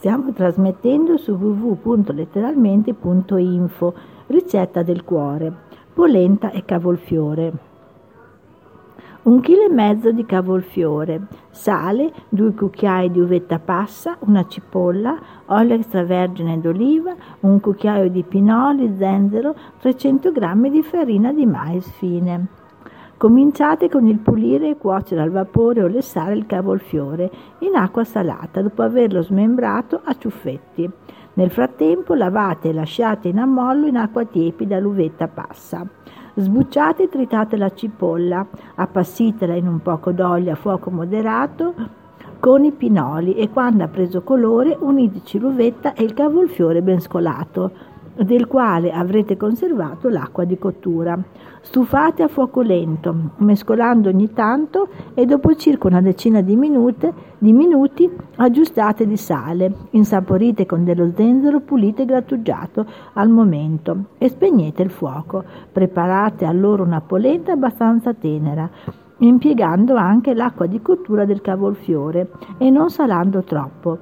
Stiamo trasmettendo su www.letteralmente.info. Ricetta del cuore. Polenta e cavolfiore. Un chilo e mezzo di cavolfiore, sale, due cucchiai di uvetta passa, una cipolla, olio extravergine d'oliva, un cucchiaio di pinoli, zenzero, 300 g di farina di mais fine. Cominciate con il pulire e cuocere al vapore o lessare il cavolfiore in acqua salata dopo averlo smembrato a ciuffetti. Nel frattempo lavate e lasciate in ammollo in acqua tiepida l'uvetta passa. Sbucciate e tritate la cipolla, appassitela in un poco d'olio a fuoco moderato con i pinoli e quando ha preso colore uniteci l'uvetta e il cavolfiore ben scolato del quale avrete conservato l'acqua di cottura. Stufate a fuoco lento, mescolando ogni tanto e dopo circa una decina di, minute, di minuti aggiustate di sale, insaporite con dello zenzero pulito e grattugiato al momento e spegnete il fuoco. Preparate allora una polenta abbastanza tenera impiegando anche l'acqua di cottura del cavolfiore e non salando troppo,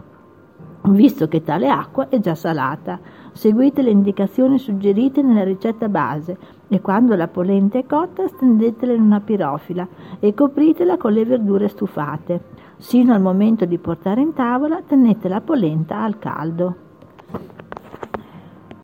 visto che tale acqua è già salata. Seguite le indicazioni suggerite nella ricetta base e quando la polenta è cotta stendetela in una pirofila e copritela con le verdure stufate. Sino al momento di portare in tavola tenete la polenta al caldo.